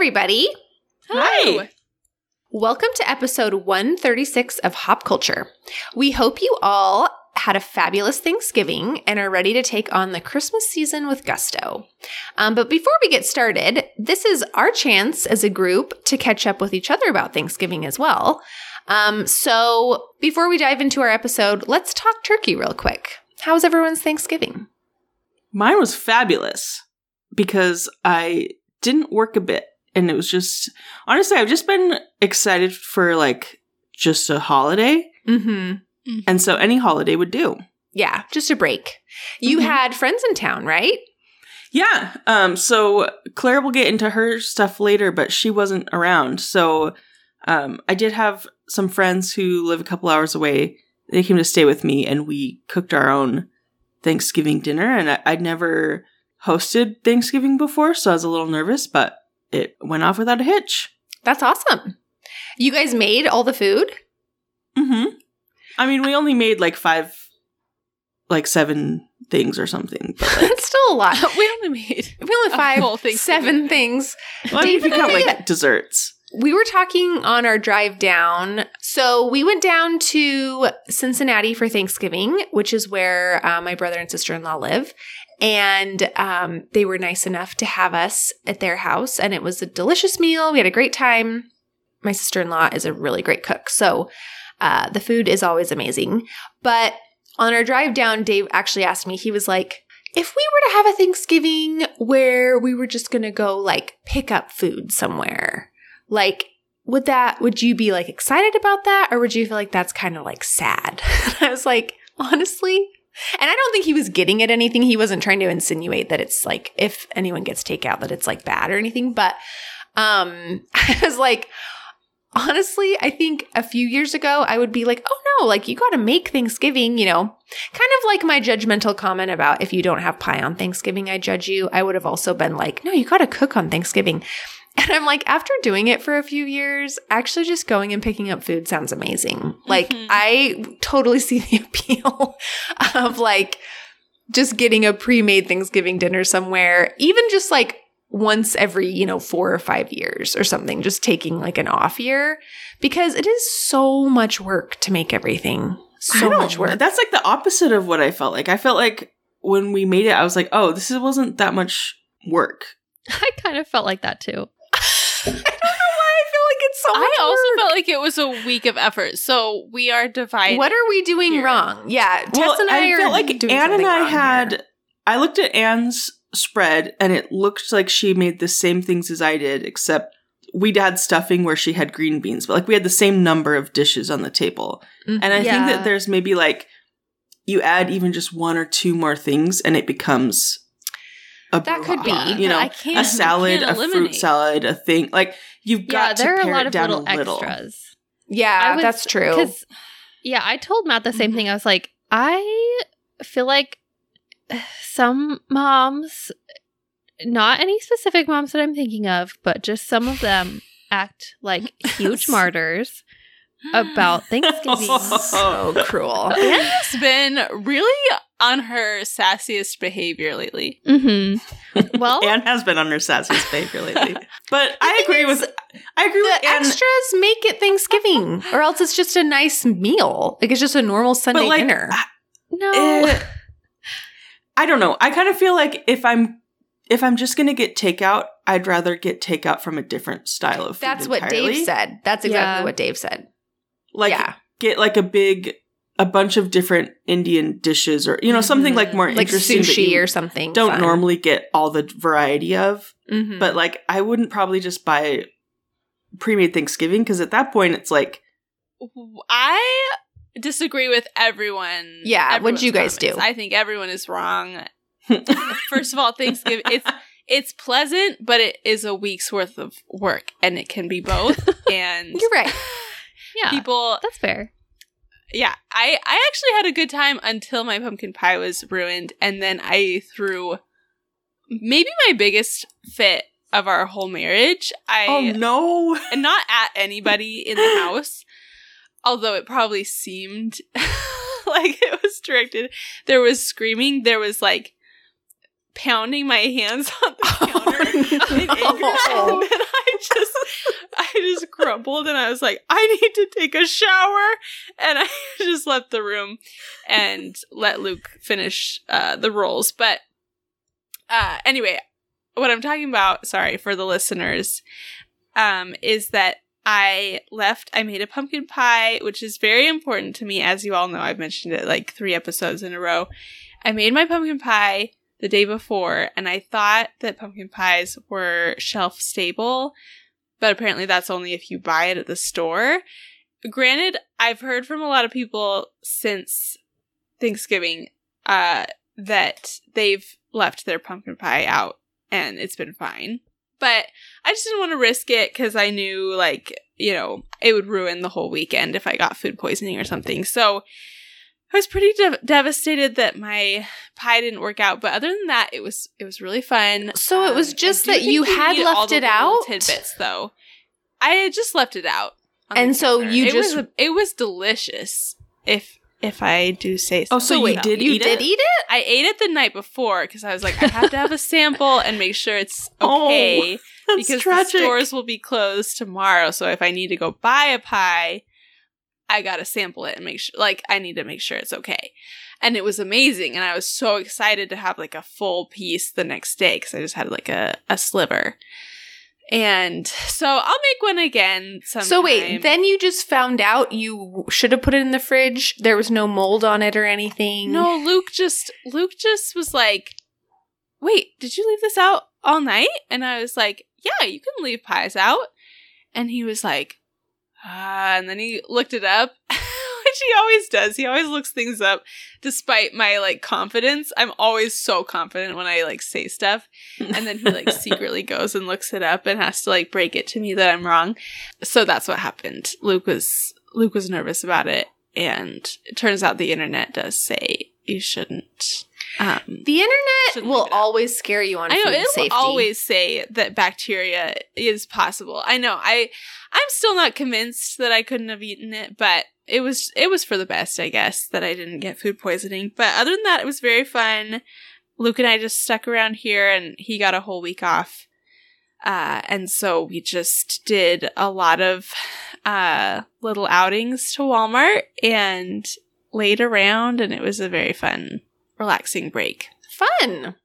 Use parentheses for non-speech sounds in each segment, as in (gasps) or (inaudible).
Everybody. Hi. Welcome to episode 136 of Hop Culture. We hope you all had a fabulous Thanksgiving and are ready to take on the Christmas season with gusto. Um, but before we get started, this is our chance as a group to catch up with each other about Thanksgiving as well. Um, so before we dive into our episode, let's talk turkey real quick. How was everyone's Thanksgiving? Mine was fabulous because I didn't work a bit. And it was just, honestly, I've just been excited for like just a holiday. Mm-hmm. And so any holiday would do. Yeah, just a break. You Mhm. had friends in town, right? Yeah. Um, so Claire will get into her stuff later, but she wasn't around. So um, I did have some friends who live a couple hours away. They came to stay with me and we cooked our own Thanksgiving dinner. And I- I'd never hosted Thanksgiving before, so I was a little nervous, but it went off without a hitch. That's awesome. You guys made all the food? hmm I mean, we only made like five, like seven things or something. But (laughs) like, That's still a lot. (laughs) we only made (laughs) We only five, full Thanksgiving seven things. well, I mean, if you count like desserts. We were talking on our drive down. So we went down to Cincinnati for Thanksgiving, which is where uh, my brother and sister in law live. And um, they were nice enough to have us at their house. And it was a delicious meal. We had a great time. My sister in law is a really great cook. So uh, the food is always amazing. But on our drive down, Dave actually asked me, he was like, if we were to have a Thanksgiving where we were just going to go like pick up food somewhere, like would that would you be like excited about that or would you feel like that's kind of like sad (laughs) i was like honestly and i don't think he was getting at anything. He wasn't trying to insinuate that it's like if anyone gets takeout that it's like bad or anything. But um (laughs) i was like honestly i think a few years ago i would be like oh no like you got to make thanksgiving you know? Kind of like my judgmental comment about if you don't have pie on thanksgiving i judge you. I would have also been like no you got to cook on thanksgiving (laughs) and I'm like, after doing it for a few years, actually just going and picking up food sounds amazing. Like, Mhm. I totally (laughs) see the appeal of like just getting a pre made Thanksgiving dinner somewhere, even just like once every, you know, four or five years or something, just taking like an off year because it is so much work to make everything. So much work. That's like the opposite of what I felt like. I felt like when we made it, I was like, oh, this wasn't that much work. (laughs) I kind of felt like that too. I don't know why I feel like it's so I also work. felt like it was a week of effort. So we are divided. What are we doing here. wrong? Yeah, Tess and I, are felt like doing Anne and I had. here. I looked at Anne's spread, and it looked like she made the same things as I did, except we had stuffing where she had green beans, but like we had the same number of dishes on the table. Mm-hmm. And I think that there's maybe like you add even just one or two more things, and it becomes That could be. you know I can't- a salad, can't a fruit salad, a thing like you've Yeah, got there to are a lot it of down little, a little. extras. Yeah, was- that's true. Because, yeah, I told Matt the same mm-hmm. thing. I was like, I feel like some moms, not any specific moms that I'm thinking of, but just some of them (laughs) act like huge martyrs about (laughs) Thanksgiving. so cruel. It has been really on her sassiest behavior lately. mm-hmm. (laughs) Well, Anne has been on her sassiest behavior lately, but (laughs) I agree with I agree with The Anne. extras make it Thanksgiving, or else it's just a nice meal. Like it's just a normal Sunday like, dinner. no. eh, I don't know. I kind of feel like if I'm if I'm just gonna get takeout, I'd rather get takeout from a different style of food. That's what. Dave said. That's exactly Yeah. what Dave said. Like yeah, get like a big a bunch of different Indian dishes or you know something like more Mm-hmm. like interesting that sushi you or something. don't fun. normally get all the variety of. Mhm. But like I wouldn't probably just buy pre-made Thanksgiving because at that point it's like I disagree with everyone. Yeah, what'd everyone's you guys comments. do? I think everyone is wrong. (laughs) First of all, Thanksgiving it's it's pleasant, but it is a week's worth of work, and it can be both. (laughs) and You're right. Yeah, (laughs) people, that's fair. Yeah, I I actually had a good time until my pumpkin pie was ruined, and then I threw maybe my biggest fit of our whole marriage. I oh no! and (laughs) not at anybody in the (laughs) house, although it probably seemed (laughs) like it was directed. There was screaming. There was like pounding my hands on the oh, counter in anger, and then (laughs) just, I just crumpled, and I was like, I need to take a shower, and I (laughs) just left the room and let Luke finish uh, the rolls. But uh, anyway, what I'm talking about, sorry for the listeners, um, is that I left, I made a pumpkin pie, which is very important to me. As you all know, I've mentioned it like three episodes in a row. I made my pumpkin pie the day before, and I thought that pumpkin pies were shelf stable, but apparently that's only if you buy it at the store. Granted, I've heard from a lot of people since Thanksgiving uh, that they've left their pumpkin pie out and it's been fine. But I just didn't want to risk it because I knew, like, you know, it would ruin the whole weekend if I got food poisoning or something. So I was pretty dev- devastated that my pie didn't work out. But other than that, it was it was really fun. So it was Um, just I that you had need all left the it little out? tidbits though. I had just left it out, And so counter. you it just- was, it was delicious. If if I do say so. Oh, so you did you eat did it? eat it? I ate it the night before because I was like, I have to have a sample and make sure it's (laughs) Oh, okay That's because tragic. the stores will be closed tomorrow. So if I need to go buy a pie, I gotta sample it and make sure. Like I need to make sure it's okay. And it was amazing, and I was so excited to have like a full piece the next day because I just had like a a sliver. And so I'll make one again. Sometime. So wait, then you just found out you should have put it in the fridge. There was no mold on it or anything. No, Luke just Luke just was like, "Wait, did you leave this out all night?" And I was like, "Yeah, you can leave pies out." And he was like, "Ah," and then he looked it up, (laughs) which he always does. He always looks things up despite my like confidence. I'm always so confident when I like say stuff. And then he like (laughs) secretly goes and looks it up and has to like break it to me that I'm wrong. So that's what happened. Luke was Luke was nervous about it and it turns out the internet does say you shouldn't um The internet will leave it out. always scare you on I know food it will safety. always say that bacteria is possible. I know. I I'm still not convinced that I couldn't have eaten it, but it was it was for the best, I guess, that I didn't get food poisoning. But other than that, it was very fun. Luke and I just stuck around here, and he got a whole week off, uh, and so we just did a lot of uh, little outings to Walmart and laid around, and it was a very fun, relaxing break. fun.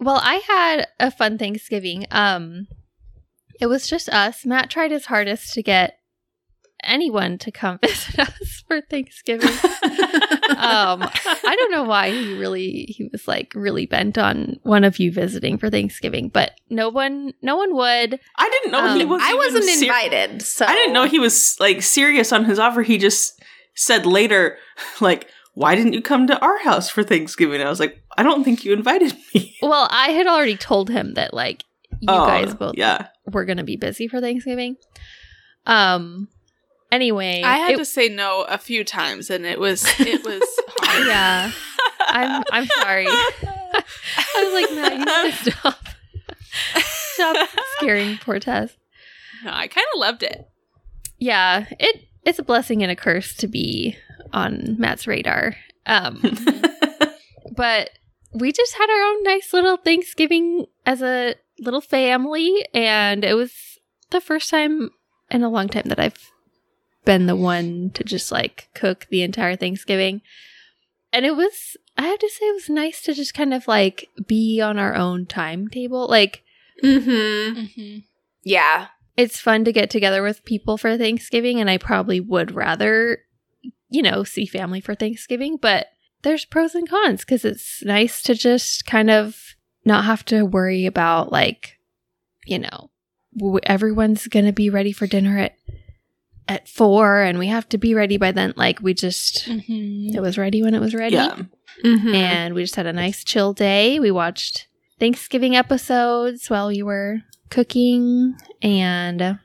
Well, I had a fun Thanksgiving. Um it was just us. Matt tried his hardest to get anyone to come (laughs) visit us for Thanksgiving. (laughs) um I don't know why he really he was like really bent on one of you visiting for Thanksgiving, but no one no one would. I didn't know he Um, was. I wasn't ser- invited, so I didn't know he was like serious on his offer. He just said later, (laughs) like, "Why didn't you come to our house for Thanksgiving?" I was like, "I don't think you invited me." (laughs) Well, I had already told him that like you Oh, guys both yeah. were going to be busy for Thanksgiving. Um anyway, I had it- to say no a few times, and it was it was (laughs) hard. yeah. I'm I'm sorry. (laughs) I was like, Matt, you need to stop. stop scaring poor Tess. No, I kind of loved it. Yeah, it it's a blessing and a curse to be on Matt's radar. Um, (laughs) but we just had our own nice little Thanksgiving as a little family, and it was the first time in a long time that I've been the one to just like cook the entire Thanksgiving. And it was, I have to say, it was nice to just kind of like be on our own timetable. Like, Mm-hmm. Mm-hmm. Yeah. it's fun to get together with people for Thanksgiving, and I probably would rather, you know, see family for Thanksgiving, but there's pros and cons because it's nice to just kind of not have to worry about, like, you know, everyone's going to be ready for dinner at at four and we have to be ready by then like we just Mm-hmm. it was ready when it was ready yeah. Mm-hmm. and we just had a nice chill day we watched Thanksgiving episodes while we were cooking, and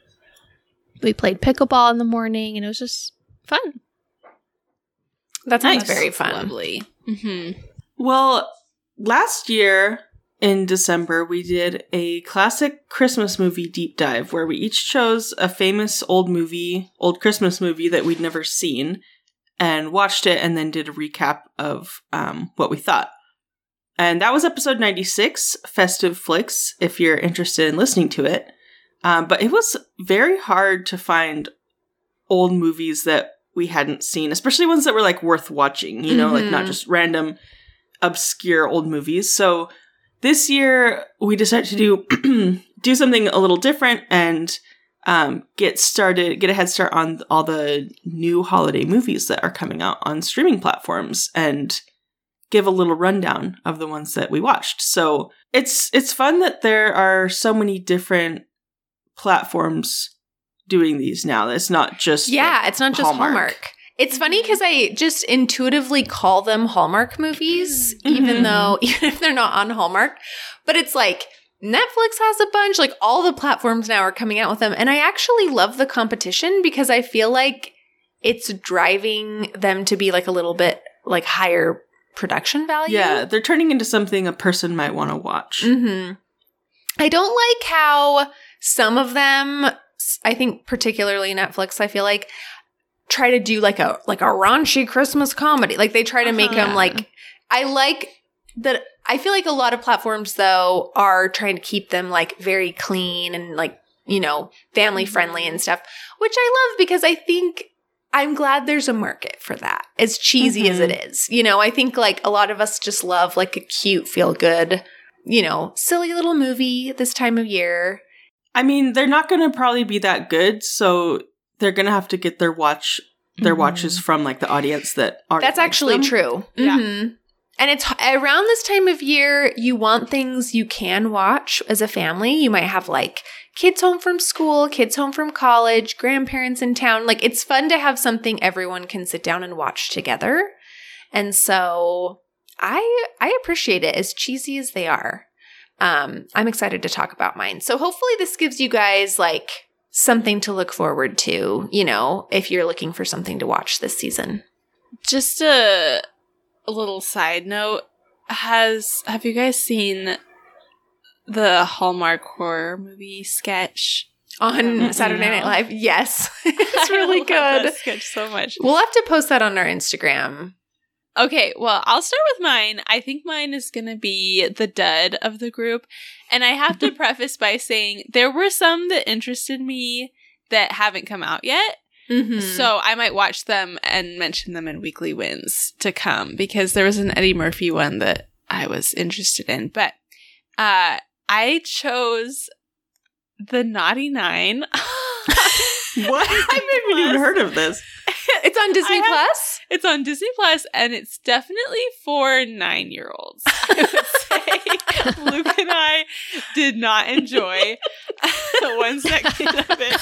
we played pickleball in the morning, and it was just fun. That sounds Nice. very fun. Lovely. Mm-hmm. Well, last year in December, we did a classic Christmas movie deep dive where we each chose a famous old movie, old Christmas movie that we'd never seen, and watched it and then did a recap of um, what we thought. And that was episode 96, Festive Flicks, if you're interested in listening to it. Um, but it was very hard to find old movies that we hadn't seen, especially ones that were like worth watching, you know, like not Mhm. just random obscure old movies. So this year we decided to do (clears throat) do something a little different and um, get started, get a head start on all the new holiday movies that are coming out on streaming platforms and give a little rundown of the ones that we watched. So it's it's fun that there are so many different platforms doing these now. It's not just Yeah, like, it's not just Hallmark. It's funny because I just intuitively call them Hallmark movies, even Mhm. though (laughs) even if they're not on Hallmark. But it's like Netflix has a bunch, like all the platforms now are coming out with them. And I actually love the competition because I feel like it's driving them to be like a little bit like higher production value. Yeah, they're turning into something a person might want to watch. hmm I don't like how some of them, I think particularly Netflix, I feel like try to do like a like a raunchy Christmas comedy. Like they try to make Uh-huh. them like I like that I feel like a lot of platforms though are trying to keep them like very clean and like, you know, family friendly and stuff, which I love because I think I'm glad there's a market for that. As cheesy as Mhm. it is. You know, I think like a lot of us just love like a cute feel good you know, silly little movie this time of year. I mean, they're not going to probably be that good, so they're going to have to get their watch their Mhm. watches from like the audience that are That's actually them. true. Yeah. Mhm. And it's around this time of year, you want things you can watch as a family. You might have like kids home from school, kids home from college, grandparents in town. Like it's fun to have something everyone can sit down and watch together. And so I I appreciate it as cheesy as they are. Um, I'm excited to talk about mine. So hopefully this gives you guys like something to look forward to, you know, if you're looking for something to watch this season. Just a, a little side note: has have you guys seen the Hallmark horror movie sketch? on Saturday Night Live. Yes, (laughs) it's (laughs) really I love good. that sketch so much. We'll have to post that on our Instagram. Okay, well, I'll start with mine. I think mine is going to be the dud of the group. And I have to (laughs) preface by saying there were some that interested me that haven't come out yet. Mm-hmm. So I might watch them and mention them in weekly wins to come because there was an Eddie Murphy one that I was interested in. But uh I chose the Naughty Nine. (laughs) What? I've (laughs) never even heard of this. it's on Disney I have- Plus. It's on Disney Plus, and it's definitely for nine year olds. I (laughs) would (laughs) say Luke and I did not enjoy one second of it.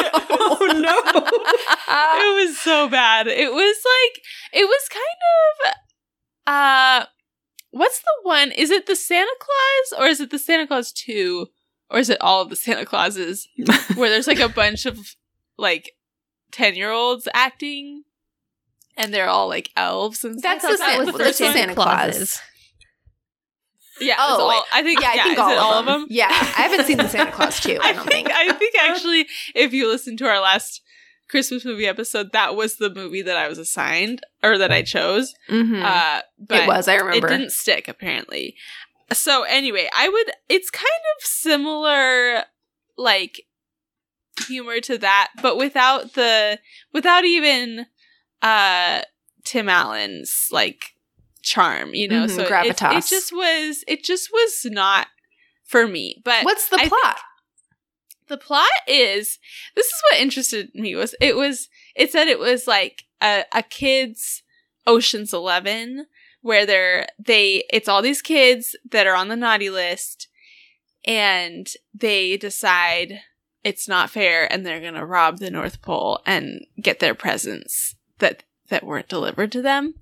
(laughs) Oh no. it was so bad. It was like it was kind of uh what's the one? Is it the Santa Claus or is it the Santa Claus 2 or is it all of the Santa Clauses where there's like a bunch of like 10-year-olds acting and they're all like elves and That's stuff. the that Santa- the that's first the? Santa Claus. Yeah, Oh, all, wait. I think Yeah, I think all, of, all them. of them. Yeah, I haven't seen the (laughs) Santa Claus too. I don't think. I think actually, if you listen to our last Christmas movie episode, that was the movie that I was assigned or that I chose. Mhm. Uh, but it was. I remember. it didn't stick apparently. So anyway, I would. It's kind of similar, like humor to that, but without the without even uh Tim Allen's like charm, you know. Mhm, so it- gravitas. It, just was. It just was not for me. But What's the I plot? the plot is this is what interested me was it was it said it was like a, a kids oceans 11 where they're they it's all these kids that are on the naughty list and they decide it's not fair and they're gonna rob the north pole and get their presents that that weren't delivered to them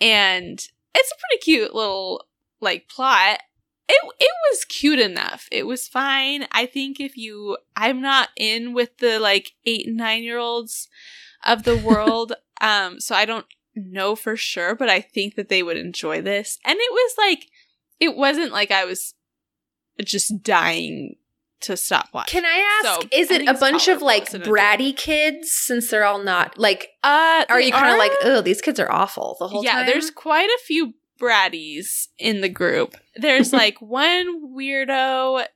and it's a pretty cute little like plot it it was cute enough. It was fine. I think if you I'm not in with the like 8 and 9 year olds of the (laughs) world um so I don't know for sure, but I think that they would enjoy this. And it was like it wasn't like I was just dying to stop watching. Can I ask, So, is it a bunch of like an adult. bratty kids since they're all not like Uh are you kind of like, oh, these kids are awful the whole yeah, time? there's quite a few bratties in the group. There's (laughs) like one weirdo.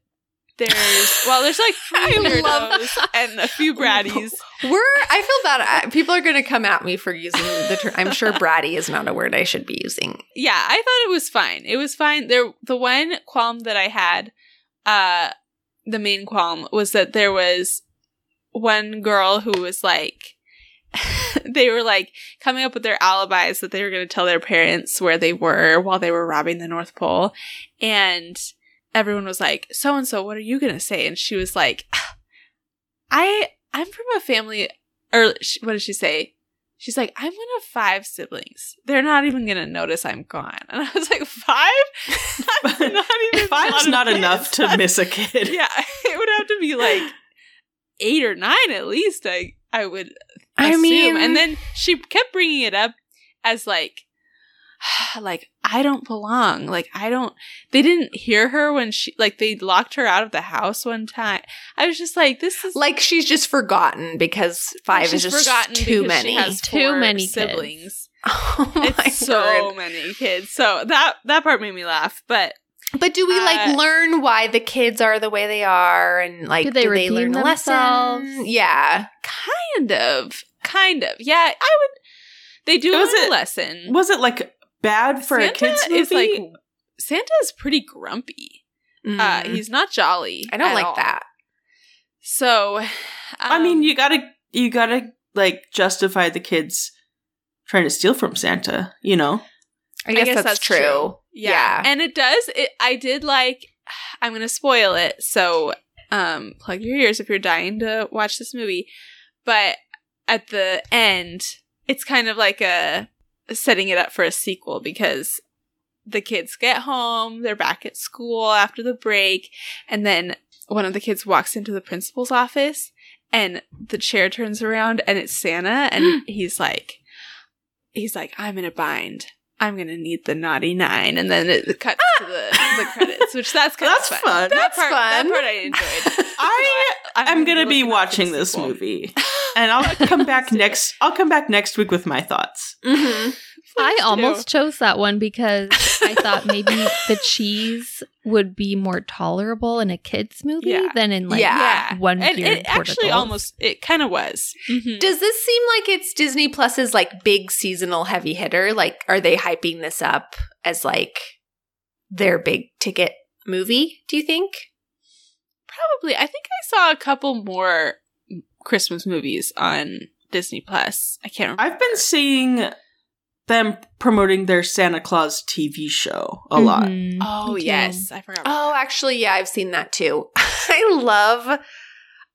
There's well, there's like (laughs) three weirdos (laughs) and a few bratties. We're I feel bad. I- People are going to come at me for using the term. I'm sure bratty is not a word I should be using. Yeah, I thought it was fine. It was fine. There, the one qualm that I had, uh, the main qualm was that there was one girl who was like, (laughs) they were like coming up with their alibis that they were going to tell their parents where they were while they were robbing the North Pole, and everyone was like, "So and so, what are you going to say?" And she was like, "I, I'm from a family." Or what did she say? She's like, I'm one of five siblings. They're not even gonna notice I'm gone. And I was like, five? (laughs) That's not even Five's not enough to miss a kid. (laughs) Yeah, it would have to be like eight or nine at least. I I would Assume. I mean- and then she kept bringing it up as like, (sighs) like I don't belong. Like I don't. They didn't hear her when she like they locked her out of the house one time. I was just like, this is Like she's just forgotten because five she's is just forgotten too because many. She has Too four many kids. siblings. (laughs) oh my It's so word. many kids. So that that part made me laugh. But But do we like Uh, learn why the kids are the way they are and like Do they do they learn the themselves? lesson? Yeah. kind of, kind of, yeah. I would. They do Was learn it- a lesson. Was it like bad for a kids movie? is like Santa is pretty grumpy. Uh, Mm. he's not jolly. I don't at like all. that. So, I mean, um, you gotta you gotta like justify the kids trying to steal from Santa. You know, I guess, that's, true. Yeah. Yeah. And it does it I did like (sighs) I'm going to spoil it. So, um plug your ears if you're dying to watch this movie. But at the end, it's kind of like a setting it up for a sequel because the kids get home, they're back at school after the break, and then one of the kids walks into the principal's office and the chair turns around and it's Santa (gasps) and he's like he's like I'm in a bind. I'm gonna need the naughty nine, and then it cuts to the, the (laughs) credits, which that's kind That's of fun. That That's part, That part I enjoyed. (laughs) I am gonna be out for watching this sequel. movie, (laughs) and I'll (laughs) come back next. I'll come back next week with my thoughts. hmm I Please do. almost chose that one because I thought maybe (laughs) the cheese would be more tolerable in a kids movie Yeah. than in like Yeah. one and it actually adults. almost it kind of was. Mhm. Does this seem like it's Disney Plus's like big seasonal heavy hitter? Like, are they hyping this up as like their big ticket movie? Do you think? Probably. I think I saw a couple more Christmas movies on Disney Plus. I can't remember. I've been seeing them promoting their Santa Claus TV show a lot. Mhm. Oh yes, I forgot. About Oh, actually, yeah, I've seen that too. (laughs) I love.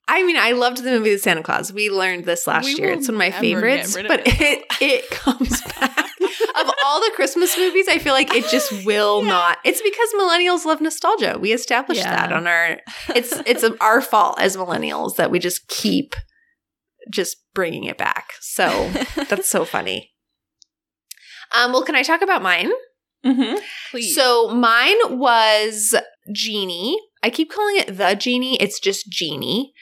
I mean, I loved the movie The Santa Claus. We learned this last We year. It's one of my favorites, of but it. (laughs) it comes (laughs) back. of all the Christmas movies, I feel like it just will Yeah. not. It's because millennials love nostalgia. We established Yeah. that on our. It's (laughs) it's our fault as millennials that we just keep just bringing it back. So that's so funny. Um, well, can I talk about mine? Mm-hmm. Please. So mine was Genie. I keep calling it the Genie. It's just Genie,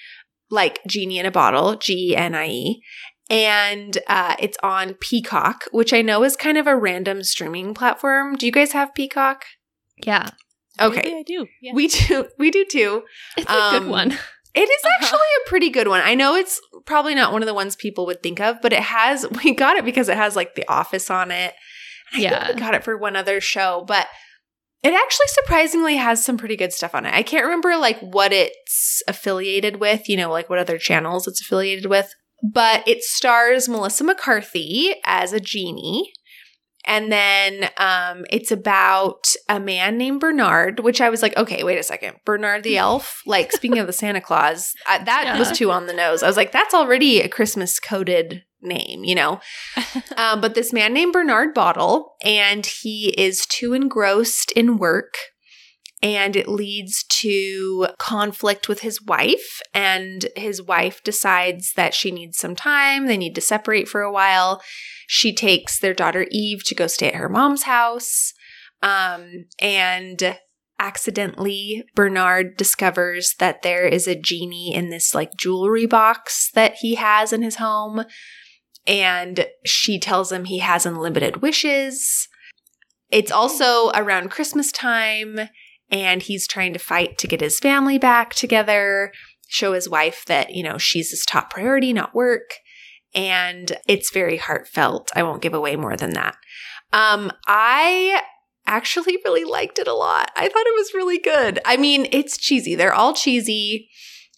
like Genie in a bottle, G E N I E. And uh, it's on Peacock, which I know is kind of a random streaming platform. Do you guys have Peacock? Yeah. Okay, Maybe I do. Yeah. we do. We do too. (laughs) It's a Um, good one. It is actually a pretty good one. I know it's probably not one of the ones people would think of, but it has. (laughs) We got it because it has like The Office on it. I think Yeah. we got it for one other show, but it actually surprisingly has some pretty good stuff on it. I can't remember like what it's affiliated with, you know, like what other channels it's affiliated with, but it stars Melissa McCarthy as a genie. And then um, it's about a man named Bernard, which I was like, okay, wait a second. Bernard the elf? Like, speaking of the Santa Claus, I, that (laughs) Yeah. was too on the nose. I was like, that's already a Christmas coded name, you know? um, but this man named Bernard Bottle, and he is too engrossed in work and it leads to conflict with his wife. And his wife decides that she needs some time, they need to separate for a while. She takes their daughter Eve to go stay at her mom's house. Um, and accidentally Bernard discovers that there is a genie in this like jewelry box that he has in his home and she tells him he has unlimited wishes. It's also around Christmas time and he's trying to fight to get his family back together, show his wife that, you know, she's his top priority, not work. And it's very heartfelt. I won't give away more than that. Um, I actually (laughs) really liked it a lot. I thought it was really good. I mean, it's cheesy. They're all cheesy.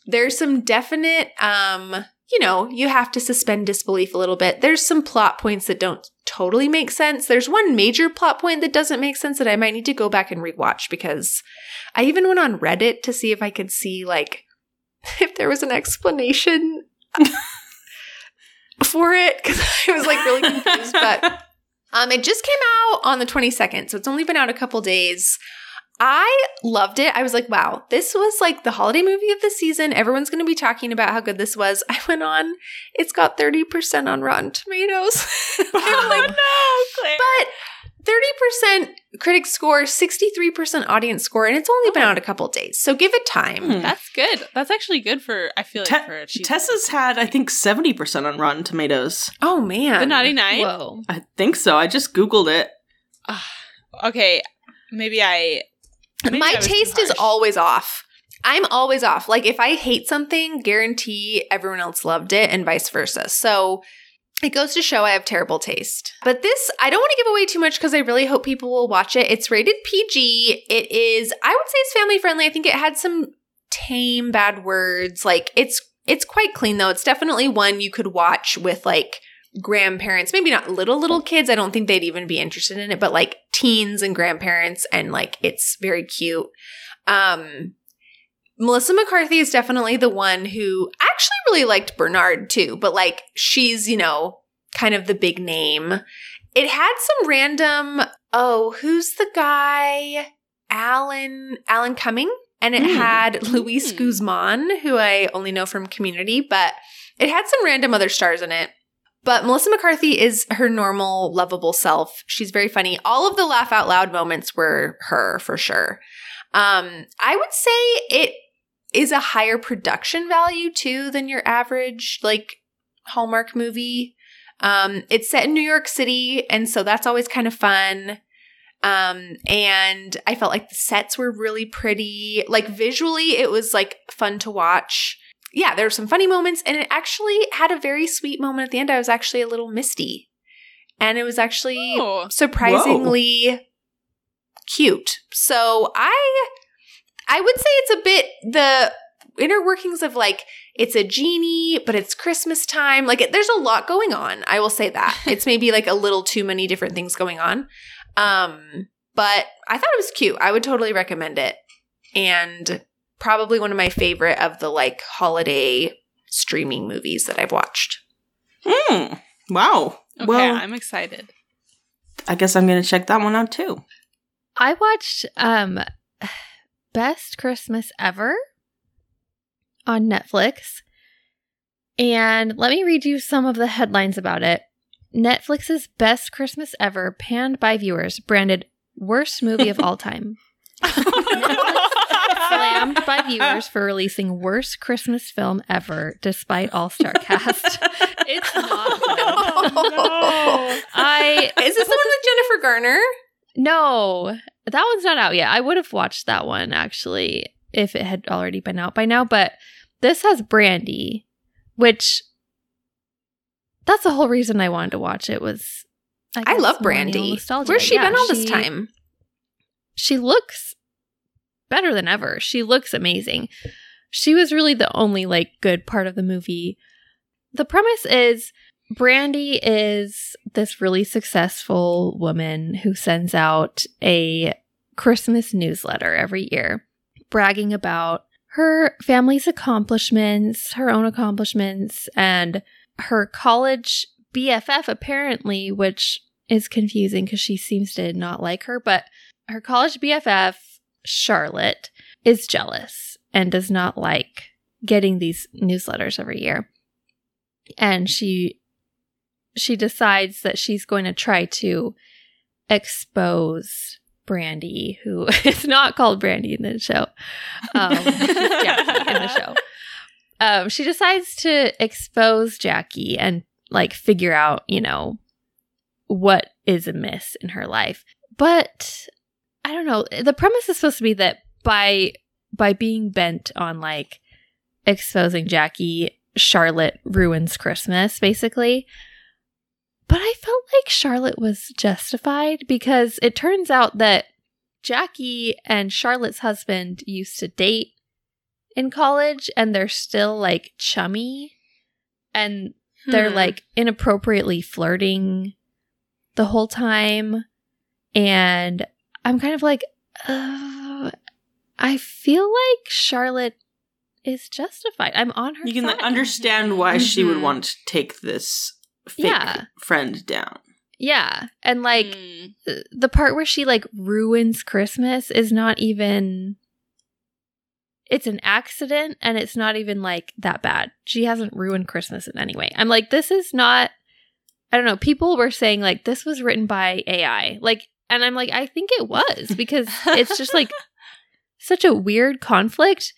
There's some definite um, you know, you have to suspend disbelief a little bit. There's some plot points that don't totally make sense. There's one major plot point that doesn't make sense that I might need to go back and rewatch because I even went on Reddit to see if I could see like (laughs) if there was an explanation (laughs) for it because I was like really confused, but (laughs) um, it just came out on the 22nd, so it's only been out a couple days. I loved it. I was like, wow, this was like the holiday movie of the season. Everyone's going to be talking about how good this was. (laughs) I went on, it's got 30% on Rotten Tomatoes. (laughs) oh like, (laughs) no, Claire. but 30% critic score, 63% audience score, and it's only been Oh. out a couple days. So give it time. Hmm. That's good. That's actually good for. I feel like Te- for a. Tess's had, I think, 70% on Rotten Tomatoes. Oh man. the naughty nine. Whoa. I think so. I just Googled it. Okay, maybe I. maybe My I was too taste is always off. I'm always off. Like if I hate something, guarantee everyone else loved it and vice versa. So it goes to show I have terrible taste. But this, I don't want to give away too much because I really hope people will watch it. It's rated PG. It is, I would say it's family friendly. I think it had some tame bad words. Like it's it's quite clean though. It's definitely one you could watch with like grandparents, maybe not little little kids. I don't think they'd even be interested in it, but like teens and grandparents and like it's very cute. Um Melissa McCarthy is definitely the one who actually really liked Bernard too, but like she's, you know, kind of the big name. It had some random, oh, who's the guy? Alan Alan Cumming and it Hmm. had Luis Hmm. Guzman, who I only know from Community, but it had some random other stars in it. But Melissa McCarthy is her normal, lovable self. She's very funny. All of the laugh out loud moments were her for sure. Um, I would say it is a higher production value too than your average like Hallmark movie. Um, it's set in New York City, and so that's always kind of fun. Um, and I felt like the sets were really pretty. Like visually, it was like fun to watch. Yeah, there were some funny moments, and it actually had a very sweet moment at the end. I was actually a little misty, and it was actually Oh. surprisingly cute. So I I would say it's a bit the inner workings of like it's a genie, but it's Christmas time. Like it, there's a lot going on. I will say that. (laughs) it's maybe like a little too many different things going on. Um but I thought it was cute. I would totally recommend it. And probably one of my favorite of the like holiday streaming movies that I've watched. Hmm. Wow. Okay, well, I'm excited. I guess I'm going to check that one out too. I watched um Best Christmas Ever on Netflix. And let me read you some of the headlines about it. Netflix's Best Christmas Ever panned by viewers, branded worst movie of all time. (laughs) (laughs) (laughs) Slammed by (laughs) viewers for releasing worst Christmas film ever despite all-star (laughs) cast. it's not (laughs) good. no. I Is this the one with Jennifer Garner? No, that one's not out yet. I would have watched that one actually if it had already been out by now, but this has Brandy, which that's the whole reason I wanted to watch it was I guess, love Brandy. Where's she Yeah, been all this time? She looks better than ever. She looks amazing. She was really the only like good part of the movie. The premise is Brandy is this really successful woman who sends out a Christmas newsletter every year bragging about her family's accomplishments, her own accomplishments, and her college BFF, apparently, which is confusing because she seems to not like her, but her college BFF Charlotte is jealous and does not like getting these newsletters every year. And she she decides that she's going to try to expose Brandy, who (laughs) is not called Brandy in the show. Um, Jackie in the show. Um, she decides to expose Jackie and like figure out, you know, what is amiss in her life. But I don't know. The premise is supposed to be that by by being bent on like exposing Jackie, Charlotte ruins Christmas, basically. But I felt like Charlotte was justified because it turns out that Jackie and Charlotte's husband used to date in college and they're still like chummy and they're Hmm. like inappropriately flirting the whole time. And I'm kind of like, uh, I feel like Charlotte is justified. I'm on her You can side. understand why she would Mhm. want to take this fake Yeah. friend down. Yeah. And like Hmm. th- the part where she like ruins Christmas is not even it's an accident and it's not even like that bad. She hasn't ruined Christmas in any way. I'm like this is not I don't know, people were saying like this was written by AI. Like and I'm like I think it was because (laughs) it's just like such a weird conflict.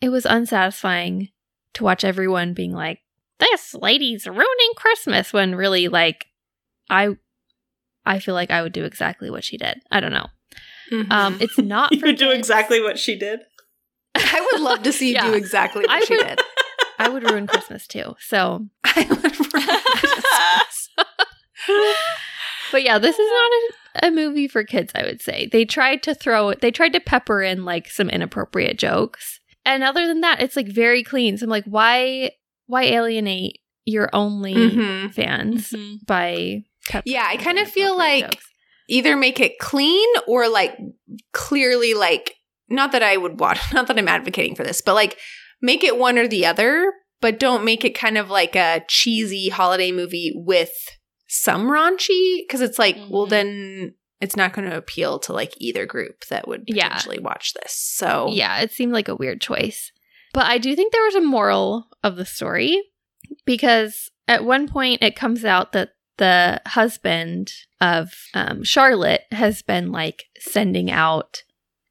It was unsatisfying to watch everyone being like this lady's ruining Christmas when really like I I feel like I would do exactly what she did. I don't know. Mhm. Um, it's not (laughs) You for would do exactly what she did. I would love to see you Yeah. do exactly what I she would- did. I would ruin Christmas too. So, (laughs) I would ruin Christmas. but yeah, this is not a, a movie for kids. I would say they tried to throw they tried to pepper in like some inappropriate jokes, and other than that, it's like very clean. So I'm like, why why alienate your only Mhm. fans Mhm. by Yeah, I kind of feel like- jokes? Either make it clean or like clearly like not that I would watch, (laughs) not that I'm advocating for this, but like make it one or the other, but don't make it kind of like a cheesy holiday movie with some raunchy because it's like, well, Mhm. then it's not going to appeal to like either group that would Yeah. potentially watch this. So Yeah, it seemed like a weird choice. But I do think there was a moral of the story because at one point it comes out that the husband of um, Charlotte has been like sending out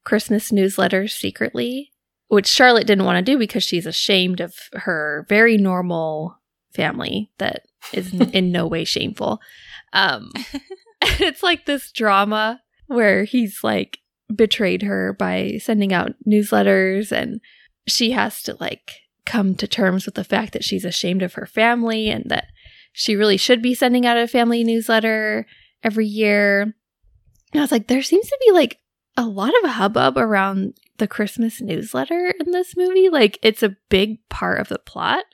Christmas newsletters secretly, which Charlotte didn't want to do because she's ashamed of her very normal family that is in no way shameful. Um, (laughs) it's like this drama where he's like betrayed her by sending out newsletters and she has to like come to terms with the fact that she's ashamed of her family and that she really should be sending out a family newsletter every year. And I was like, there seems to be like a lot of hubbub around the Christmas newsletter in this movie. Like, it's a big part of the plot.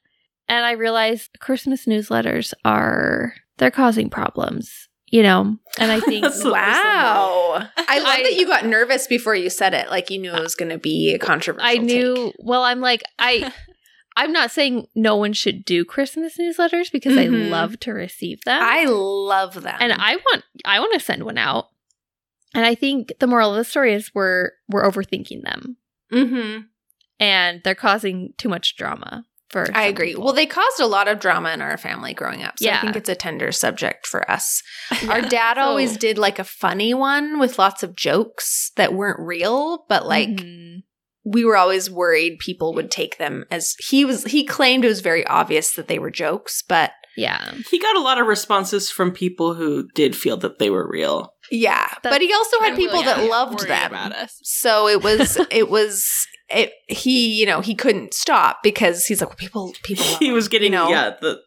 And I realized Christmas newsletters are, they're causing problems, you know? And I (laughs) think, Wow. I love I- that you got nervous before you said it. Like you knew it was going to be a controversial I knew. take. Well, I'm like I. (laughs) I'm not saying no one should do Christmas newsletters because I Mhm. love to receive them. I love them. and I want I want to send one out. And I think the moral of the story is we're we're overthinking them mm-hmm. and they're causing too much drama for I agree. people. Well, they caused a lot of drama in our family growing up. So I think it's a tender subject for us. (laughs) Our dad So- always did like a funny one with lots of jokes that weren't real, but like Mhm. we were always worried people would take them as he was he claimed it was very obvious that they were jokes, but yeah. He got a lot of responses from people who did feel that they were real. yeah. but he also had people really that loved worried them. about us. So it was it was it he, you know, he couldn't stop because he's like well, people people (laughs) love he was getting you know? yeah the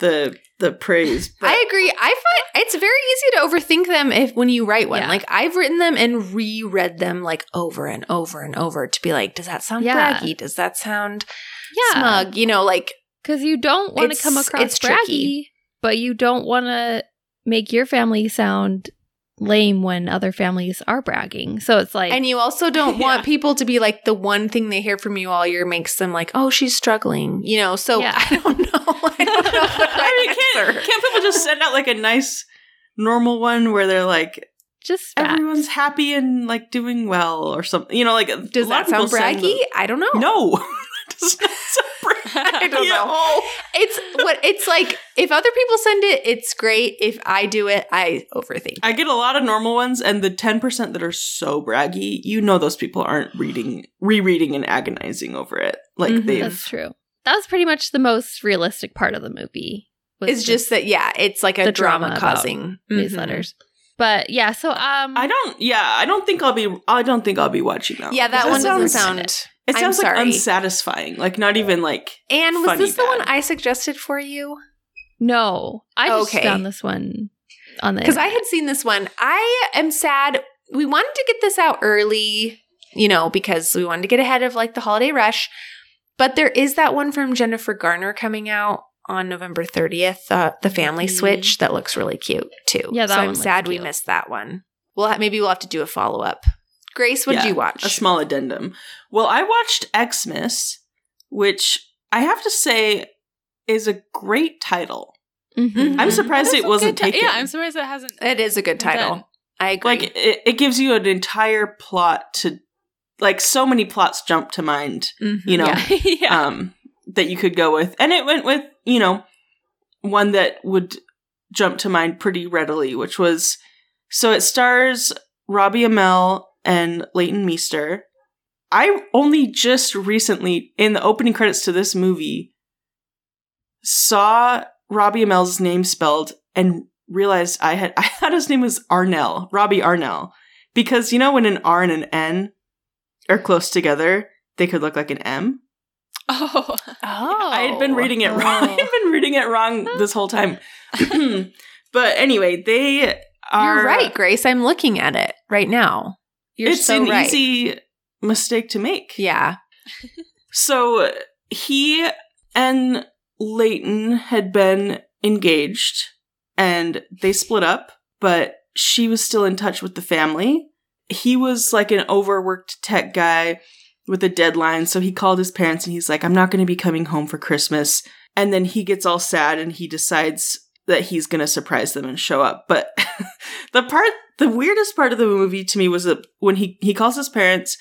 the the praise. But I agree. I find it's very easy to overthink them if when you write one. Yeah. Like I've written them and reread them like over and over and over to be like, does that sound Yeah. braggy? Does that sound Yeah. smug? You know, like Because you don't want to come across it's braggy, tricky. but you don't want to make your family sound lame when other families are bragging. So it's like, and you also don't (laughs) want Yeah. people to be like the one thing they hear from you all year makes them like, oh, she's struggling. You know, so Yeah. I don't know. (laughs) I don't know (laughs) I mean, can't, can't people just send out like a nice normal one where they're like just facts. everyone's happy and like doing well or something. You know, like Does that sound braggy? I don't know. No, does not sound (laughs) I don't at know. It's what it's like. If other people send it, it's great. If I do it, I overthink. I get a lot of normal ones, and the ten percent that are so braggy, you know, those people aren't reading, rereading, and agonizing over it. Like Mhm. they've That's true. That was pretty much the most realistic part of the movie. was It's just that, yeah, it's like a the drama drama about causing newsletters. But yeah, so um I don't. Yeah, I don't think I'll be. I don't think I'll be watching that. Yeah, that That one doesn't sounds- sound. It sounds like unsatisfying. Like not even like. And was this the one. I suggested for you? no. I just Okay. found this one on the Because I had seen this one. I am sad. We wanted to get this out early, you know, because we wanted to get ahead of like the holiday rush. But there is that one from Jennifer Garner coming out on November 30th, uh, The Family Mhm. Switch, that looks really cute too. Yeah, that so I'm sad we missed that one. Well, ha- maybe we'll have to do a follow up. Grace, what did Yeah, you watch? A small addendum. Well, I watched EXmas, which I have to say is a great title. Mhm. I'm Mhm. surprised it wasn't good ti- taken. Yeah, I'm surprised it hasn't. it is a good title. Done. I agree. Like it, it gives you an entire plot to, like so many plots jump to mind. Mhm. You know, Yeah. (laughs) yeah. um, that you could go with, and it went with you know one that would jump to mind pretty readily, which was so it stars Robbie Amell and Leighton Meester. I only just recently, in the opening credits to this movie, saw Robbie Amell's name spelled and realized I had (laughs) I thought his name was Arnell, Robbie Arnell, because you know when an R and an N are close together, they could look like an M. oh. oh. I had been reading it wrong. Oh. (laughs) I Oh. had been reading it wrong this whole time. (laughs) (clears throat) but anyway, they are You're right, Grace. I'm looking at it right now. You're it's so an right. easy mistake to make. Yeah. (laughs) So he and Leighton had been engaged and they split up, but she was still in touch with the family. He was like an overworked tech guy with a deadline, so he called his parents and he's like, I'm not going to be coming home for Christmas. And then he gets all sad and he decides that he's going to surprise them and show up. But the part, the weirdest part of the movie to me was that when he, he calls his parents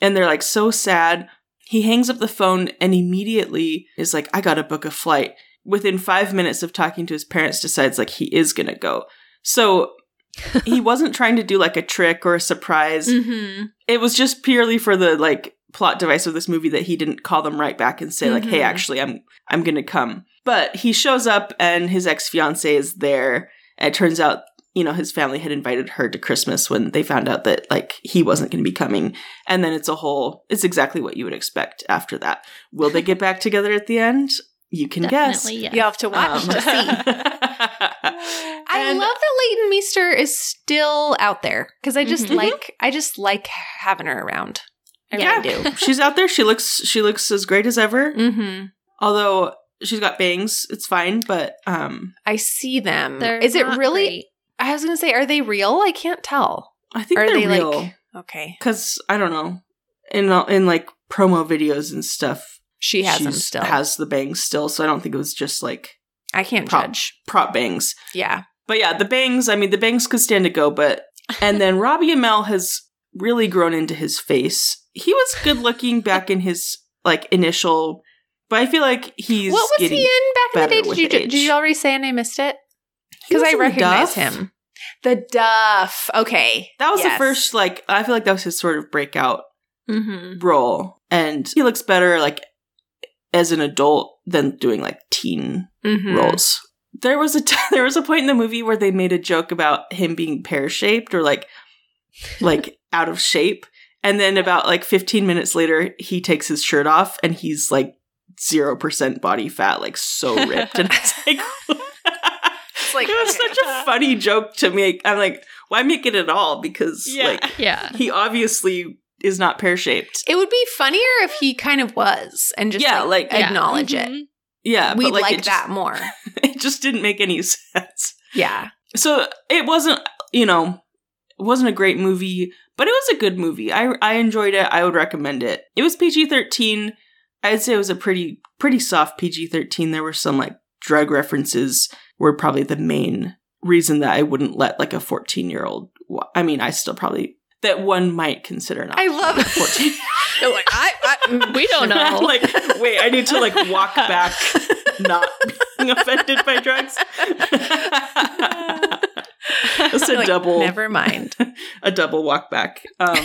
and they're like so sad, he hangs up the phone and immediately is like, I gotta book a flight. Within five minutes of talking to his parents, decides like he is gonna go. So (laughs) he wasn't trying to do like a trick or a surprise. Mm-hmm. It was just purely for the like plot device of this movie that he didn't call them right back and say like, "Hey, Mhm. actually, I'm I'm gonna come." But he shows up and his ex fiance is there. And it turns out, you know, his family had invited her to Christmas when they found out that like he wasn't going to be coming. And then it's a whole. It's exactly what you would expect after that. Will they get back together at the end? You can guess. Yes. You have to watch Um, to see. (laughs) I And- love that Leighton Meester is still out there because I just Mhm. like I just like having her around. I Yeah. really do. (laughs) She's out there. She looks. She looks as great as ever. Mm-hmm. Although she's got bangs, it's fine. But um, I see them. They're is it really? great. I was gonna say, are they real? I can't tell. I think Are they're they, like- real. Okay, Because I don't know. In in like promo videos and stuff, she has them still. Has the bangs still? So I don't think it was just like I can't prop, judge. prop bangs. Yeah. But yeah, the bangs. I mean, the bangs could stand to go. But and then (laughs) Robbie Amell has really grown into his face. He was good looking back in his like initial, but I feel like he's what was he in back in the day? Did you did you already say and I missed it? Because I recognize Duff. him. The Duff. Okay, That was Yes. the first like I feel like that was his sort of breakout Mm-hmm. role, and he looks better like as an adult than doing like teen Mm-hmm. roles. There was a t- (laughs) there was a point in the movie where they made a joke about him being pear shaped or like like (laughs) out of shape, and then about like 15 minutes later, he takes his shirt off and he's like zero percent body fat, like so ripped, and it's (laughs) like. It's like, it was such a funny joke to make. I'm like, why make it at all? Because Yeah. like Yeah. he obviously is not pear shaped. It would be funnier if he kind of was and just Yeah, like, like- Yeah. acknowledge it. Mhm. Yeah, We'd like, like, it that Just, more. (laughs) it just didn't make any (laughs) sense. Yeah. So it wasn't, you know, it wasn't a great movie, but it was a good movie. I I enjoyed it. I would recommend it. It was PG thirteen. I'd say it was a pretty pretty soft PG thirteen. There were some like drug references were probably the main reason that I wouldn't let like a fourteen year old I mean, I still probably that one might consider not. I love 14. (laughs) You're like, I, I, We don't (laughs) know. like, wait, I need to like walk (laughs) back, not being offended by drugs. It's a Like, double, Never mind. a double walk back. Um,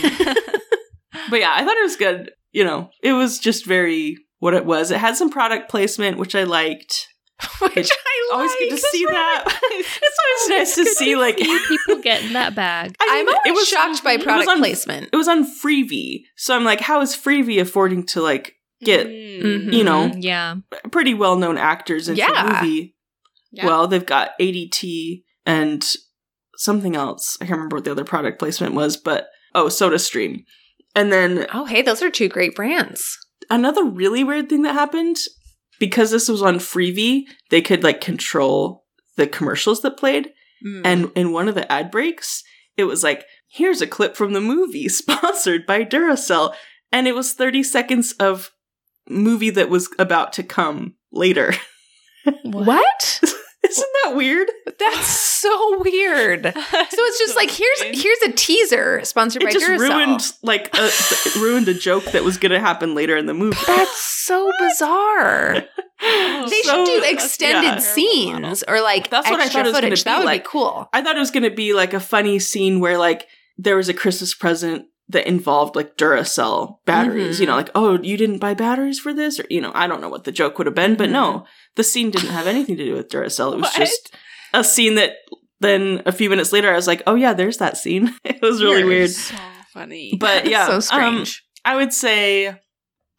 but yeah, I thought it was good. You know, it was just very what it was. It had some product placement, which I liked. (laughs) Which It's I like. Always good to see that. (laughs) it's always nice to see like See (laughs) people get in that bag. I mean, always it was shocked by it was product on- placement. It was on Freevee, so I'm like, how is Freevee affording to like get Mm. you know Yeah. pretty well known actors into Yeah. a movie? Yeah. Well, they've got ADT and something else. I can't remember what the other product placement was, but oh, SodaStream. And then Oh, hey, those are two great brands. another really weird thing that happened because this was on Freevee, they could like control the commercials that played. Mm. And in one of the ad breaks, it was like, here's a clip from the movie (laughs) sponsored by Duracell. And it was 30 seconds of movie that was about to come later. (laughs) what? (laughs) (laughs) Isn't that weird? That's so weird. (laughs) So it's just like here's here's a teaser sponsored by It just Duracell. ruined like a, ruined a joke that was going to happen later in the movie. (laughs) That's so bizarre. They So- should do extended yeah. scenes or like That's what I thought it was gonna be, that would like- be cool. I thought it was going to be like a funny scene where like there was a Christmas present that involved like Duracell batteries. Mhm. You know, like oh, you didn't buy batteries for this, or you know, I don't know what the joke would have been, but no, the scene didn't have anything to do with Duracell. It was (laughs) What? just a scene that then a few minutes later I was like, oh yeah, there's that scene. (laughs) it was really You're weird, So funny. but yeah, so um, strange. I would say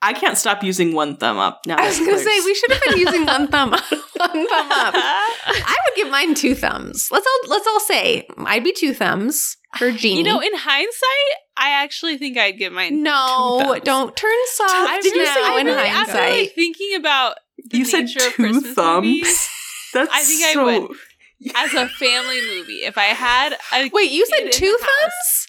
I can't stop using one thumb up now. I was gonna say we should have been using one thumb, up. (laughs) one thumb up. I would give mine two thumbs. Let's all let's all say I'd be two thumbs for Genie. You know, in hindsight, I actually think I'd give mine. no, thumbs. don't turn soft I Did you really- say now I in really- after, hindsight. like, thinking about the You said nature of two Christmas thumbs? movies (laughs) That's I think I so- would. as a family movie, if I had a (laughs) Wait, you kid said in two the house- thumbs?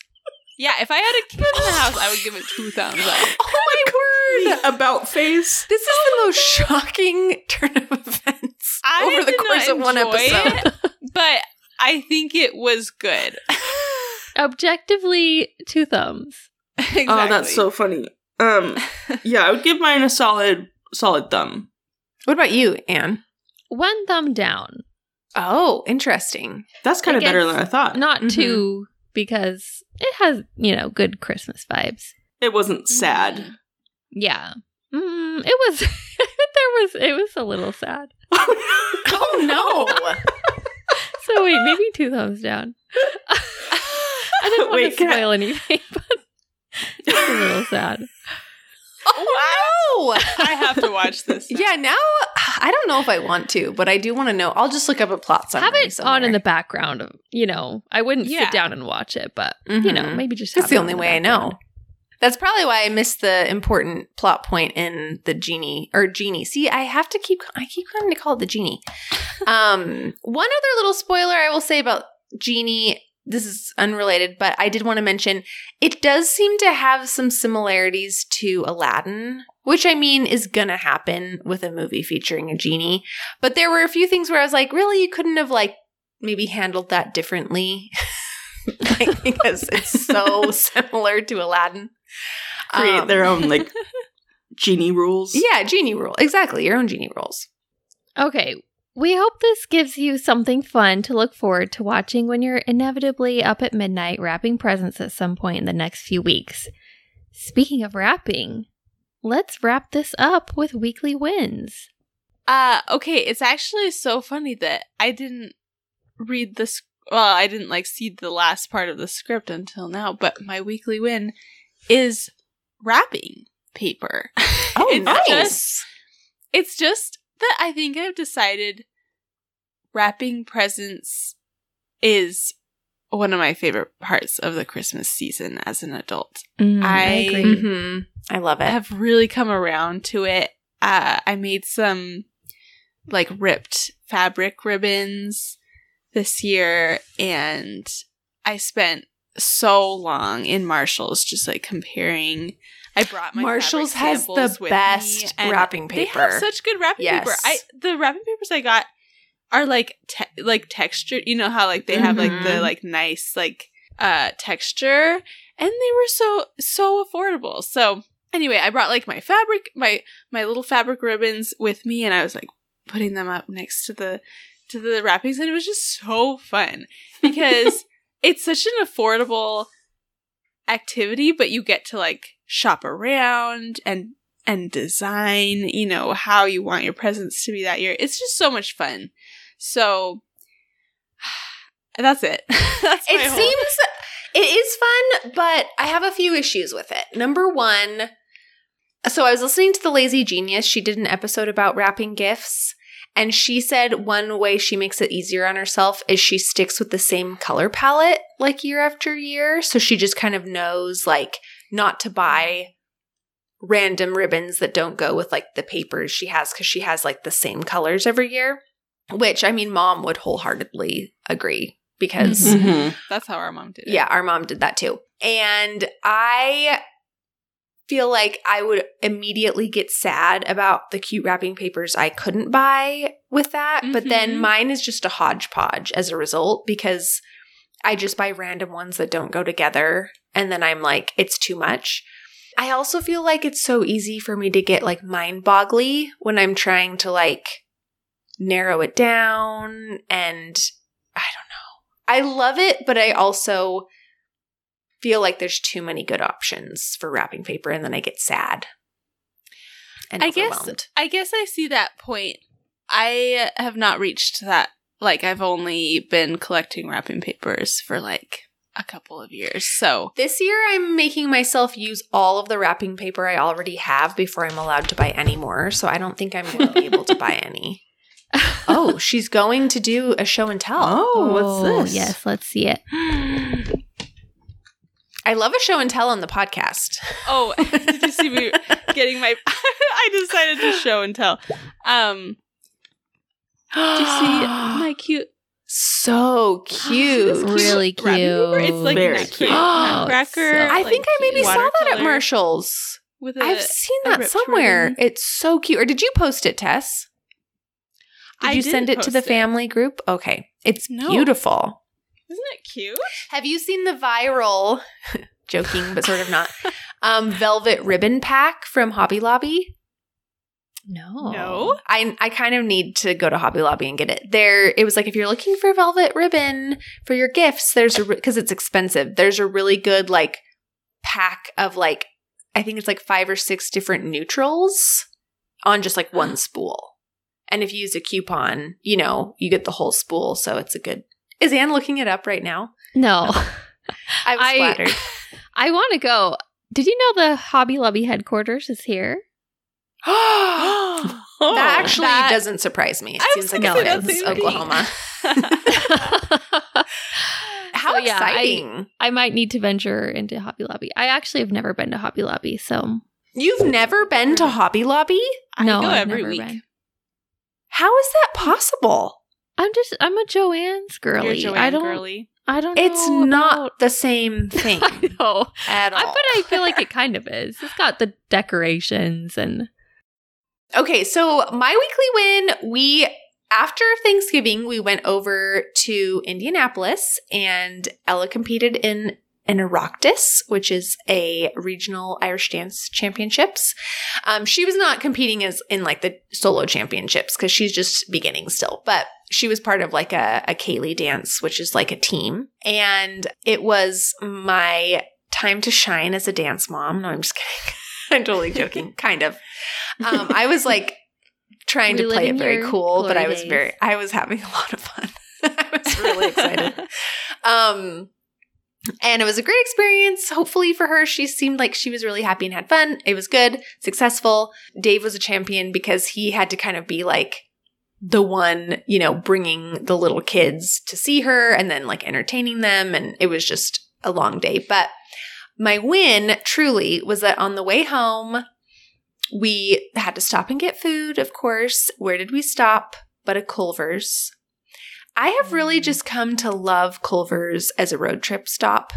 Yeah, if I had a kid in the house, I would give it two thumbs up. (laughs) Oh my word! about face. This is the oh most shocking turn of events I over the course of one episode. it, but I think it was good. Objectively, two thumbs. (laughs) exactly. Oh, that's so funny. Um, (laughs) yeah, I would give mine a solid, solid thumb. What about you, Anne? One thumb down. Oh, interesting. That's kind of better than I thought. Not Mhm. two, because it has, you know, good Christmas vibes. it wasn't sad. Mm. Yeah. Mm, it was, (laughs) there was, it was a little sad. Oh no! So wait, maybe two thumbs down. I didn't want Wait, to can I- spoil anything, (laughs) but it's a little sad. (laughs) oh no! (laughs) I have to watch this. now. Yeah, now I don't know if I want to, but I do want to know. I'll just look up a plot summary. have it on in the background. Of, you know, I wouldn't Yeah. sit down and watch it, but you know, maybe just. That's have the it only in way I know. That's probably why I missed the important plot point in the genie or genie. See, I have to keep I keep wanting to call it the genie. Um, one other little spoiler I will say about genie. This is unrelated, but I did want to mention it does seem to have some similarities to Aladdin, which I mean is gonna happen with a movie featuring a genie. But there were a few things where I was like, really, you couldn't have like maybe handled that differently. (laughs) like, because it's so (laughs) similar to Aladdin. Create Um, their own (laughs) like genie rules. Yeah, genie rule. Exactly. Your own genie rules. Okay. We hope this gives you something fun to look forward to watching when you're inevitably up at midnight wrapping presents at some point in the next few weeks. Speaking of wrapping, let's wrap this up with weekly wins. Uh, okay, it's actually so funny that I didn't read this. Well, I didn't like see the last part of the script until now, but my weekly win is wrapping paper. (laughs) Oh, it's Just, it's just that I think I've decided wrapping presents is one of my favorite parts of the Christmas season as an adult. Mm, I- I love I it. have really come around to it. Uh, I made some like ripped fabric ribbons this year, and I spent so long in Marshalls just like comparing. I brought my Marshalls has the best wrapping They have paper. such good wrapping paper. Yes. I the wrapping papers I got are like te- like textured. You know how like they have like the Mhm. like nice like uh, texture, and they were so so affordable. So anyway, I brought like my fabric, my my little fabric ribbons with me, and I was like putting them up next to the to the wrappings, and it was just so fun because (laughs) it's such an affordable activity, but you get to like shop around and and design, you know, how you want your presents to be that year. It's just so much fun. So (sighs) that's it. (laughs) that's It whole- seems it is fun, but I have a few issues with it. Number one, so I was listening to the Lazy Genius. She did an episode about wrapping gifts, and she said one way she makes it easier on herself is she sticks with the same color palette like year after year. So she just kind of knows like not to buy random ribbons that don't go with like the papers she has because she has like the same colors every year. Which I mean, mom would wholeheartedly agree because Mhm. that's how our mom did it. yeah, our mom did that too. And I feel like I would immediately get sad about the cute wrapping papers I couldn't buy with that. But then Mhm. mine is just a hodgepodge as a result because I just buy random ones that don't go together. And then I'm like, it's too much. I also feel like it's so easy for me to get like mind boggly when I'm trying to like narrow it down. And I don't know. I love it, but I also feel like there's too many good options for wrapping paper and then I get sad. And I guess. I guess I see that point. I have not reached that. Like I've only been collecting wrapping papers for like a couple of years. So This year, I'm making myself use all of the wrapping paper I already have before I'm allowed to buy any more. So I don't think I'm going to be able to buy any. (laughs) Oh, she's going to do a show and tell. Oh, what's oh, this? Yes, let's see it. (gasps) (gasps) (gasps) I love a show and tell on the podcast. (laughs) Oh, did you see me getting my (laughs) I decided to show and tell. Um do you see (gasps) my cute So (gasps) cute. Really cute. paper? It's like Very nut- cute. (gasps) nutcracker. I so think I maybe saw that at Marshall's. with a I've seen that somewhere. ribbon. It's so cute. Or did you post it, Tess? Did I you send it to the post it. family group? Okay. It's No. beautiful. Isn't it cute? Have you seen the viral, (laughs) joking, but sort of not, (laughs) um, velvet ribbon pack from Hobby Lobby? No. No. I, I kind of need to go to Hobby Lobby and get it. There, it was like if you're looking for velvet ribbon for your gifts, there's a because it's expensive. There's a really good like pack of like I think it's like five or six different neutrals on just like one (gasps) spool. And if you use a coupon, you know you get the whole spool. So it's a good. Is Anne looking it up right now? No. (laughs) I was I- flattered. (laughs) I want to go. Did you know the Hobby Lobby headquarters is here? Oh. (gasps) that actually that- doesn't surprise me. It I seems was like gonna it say that fits same thing. Oklahoma. (laughs) How So, yeah, I- exciting! I might need to venture into Hobby Lobby. I actually have never been to Hobby Lobby, so You've never been to Hobby Lobby? I no, go I've every never week. been. How is that possible? I'm just I'm a Joann's girly. You're Joanne I don't girly. I don't know. It's know not about- the same (laughs) thing I know. at all. I, but I feel like it kind of is. It's got the decorations and Okay, so my weekly win, we after Thanksgiving, we went over to Indianapolis and Ella competed in an Oireachtas, which is a regional Irish dance championships. Um, she was not competing as in like the solo championships because she's just beginning still, but she was part of like a, a céilí dance, which is like a team. And it was my time to shine as a dance mom. No, I'm just kidding. (laughs) I'm totally joking. (laughs) kind of. Um, I was like trying to play it very cool, but I was days. very, I was having a lot of fun. (laughs) I was really excited. Um, and it was a great experience. Hopefully for her, she seemed like she was really happy and had fun. It was good, successful. Dave was a champion because he had to kind of be like the one, you know, bringing the little kids to see her and then like entertaining them. And it was just a long day. But my win truly was that on the way home, we had to stop and get food, of course. Where did we stop? But a Culver's. I have really just come to love Culver's as a road trip stop.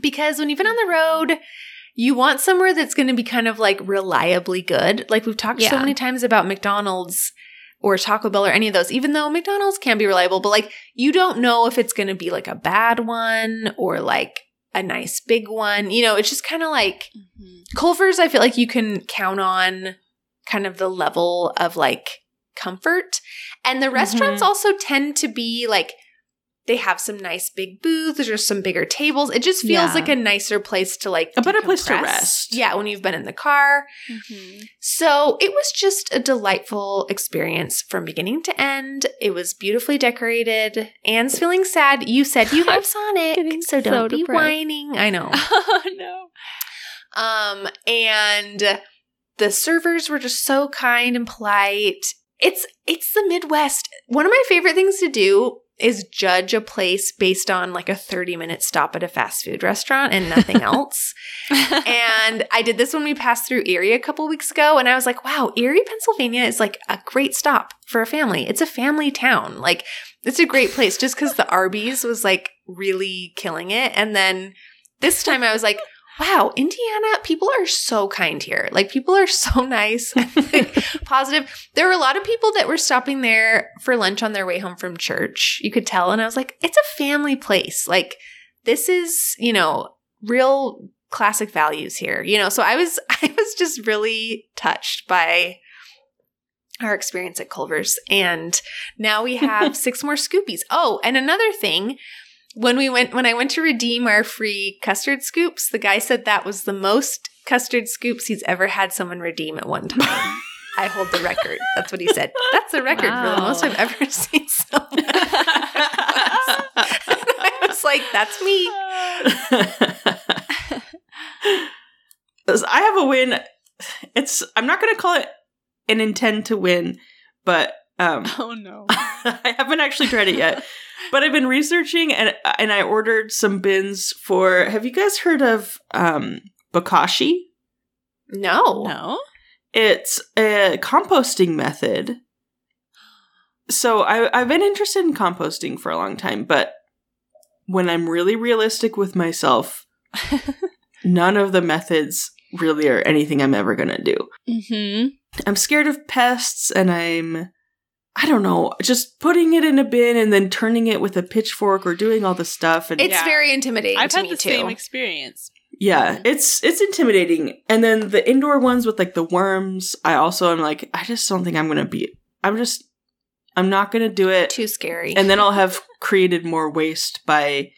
Because when you've been on the road, you want somewhere that's going to be kind of like reliably good. Like we've talked so many times about McDonald's or Taco Bell or any of those, even though McDonald's can be reliable, but like you don't know if it's going to be like a bad one or like a nice big one. You know, it's just kind of like mm-hmm. Culver's, I feel like you can count on kind of the level of like comfort. And the restaurants also tend to be like, they have some nice big booths or some bigger tables. It just feels Yeah. like a nicer place to like A better place to rest. Yeah, when you've been in the car. Mhm. So it was just a delightful experience from beginning to end. It was beautifully decorated. Anne's feeling sad. You said you love (laughs) Sonic, so don't so be depressed. whining. I know. (laughs) Oh no. Um, and the servers were just so kind and polite. It's it's the Midwest. One of my favorite things to do is judge a place based on like a 30 minute stop at a fast food restaurant and nothing (laughs) else. and I did this when we passed through Erie a couple weeks ago, and I was like, wow, Erie, Pennsylvania is like a great stop for a family. It's a family town. Like, it's a great place just because the Arby's was like really killing it. And then this time I was like, wow, Indiana, people are so kind here. Like, people are so (laughs) nice, (laughs) positive. There were a lot of people that were stopping there for lunch on their way home from church. You could tell. And I was like, it's a family place. Like, this is, you know, real classic values here. You know, so I was (laughs) I was just really touched by our experience at Culver's. And now we have six more scoopies. Oh, and another thing, when we went when I went to redeem our free custard scoops, the guy said that was the most custard scoops he's ever had someone redeem at one time. (laughs) I hold the record. That's what he said. That's the record for the most I've ever (laughs) seen someone. (laughs) I was like, that's me. I have a win. It's I'm not going to call it an intend to win, but um oh no. I haven't actually tried it yet. But I've been researching and and I ordered some bins for Have you guys heard of um bokashi? No. No. It's a composting method. So I, I've been interested in composting for a long time, but when I'm really realistic with myself, (laughs) none of the methods really are anything I'm ever going to do. Mm-hmm. I'm scared of pests and I'm I don't know, just putting it in a bin and then turning it with a pitchfork or doing all the stuff and It's Yeah. very intimidating I've to had me the too. same experience. yeah, it's it's intimidating. And then the indoor ones with like the worms, I also am like I just don't think I'm going to be I'm just I'm not going to do it. too scary. And then I'll have created more waste by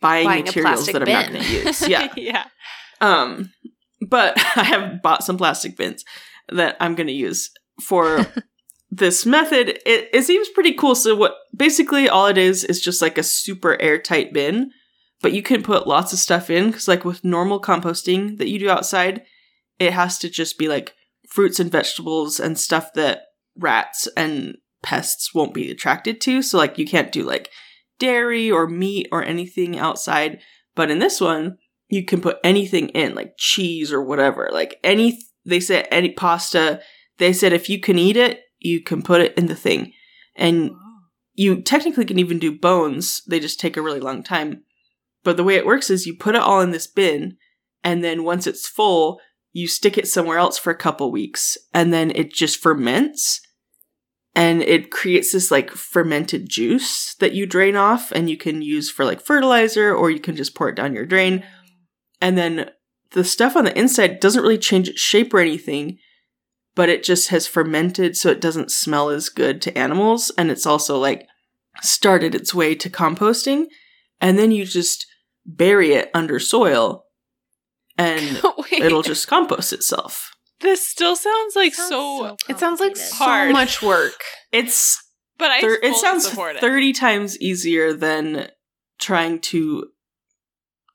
buying, Buying materials that I'm not going to use. Yeah. (laughs) yeah. Um, but (laughs) I have bought some plastic bins that I'm going to use for (laughs) this method. It, it seems pretty cool. So what basically all it is is just like a super airtight bin, but you can put lots of stuff in because like with normal composting that you do outside, it has to just be like fruits and vegetables and stuff that rats and pests won't be attracted to. So like you can't do like dairy or meat or anything outside. But in this one, you can put anything in, like cheese or whatever. Like any, they said any pasta. They said if you can eat it, you can put it in the thing. And you technically can even do bones. They just take a really long time. But the way it works is you put it all in this bin, and then once it's full, you stick it somewhere else for a couple weeks, and then it just ferments. And it creates this like fermented juice that you drain off and you can use for like fertilizer or you can just pour it down your drain. And then the stuff on the inside doesn't really change its shape or anything, but it just has fermented so it doesn't smell as good to animals. And it's also like started its way to composting. And then you just bury it under soil and (laughs) it'll just compost itself. This still sounds like Sounds so, it sounds like complicated. so much work. It's but I thir- it sounds support it. 30 times easier than trying to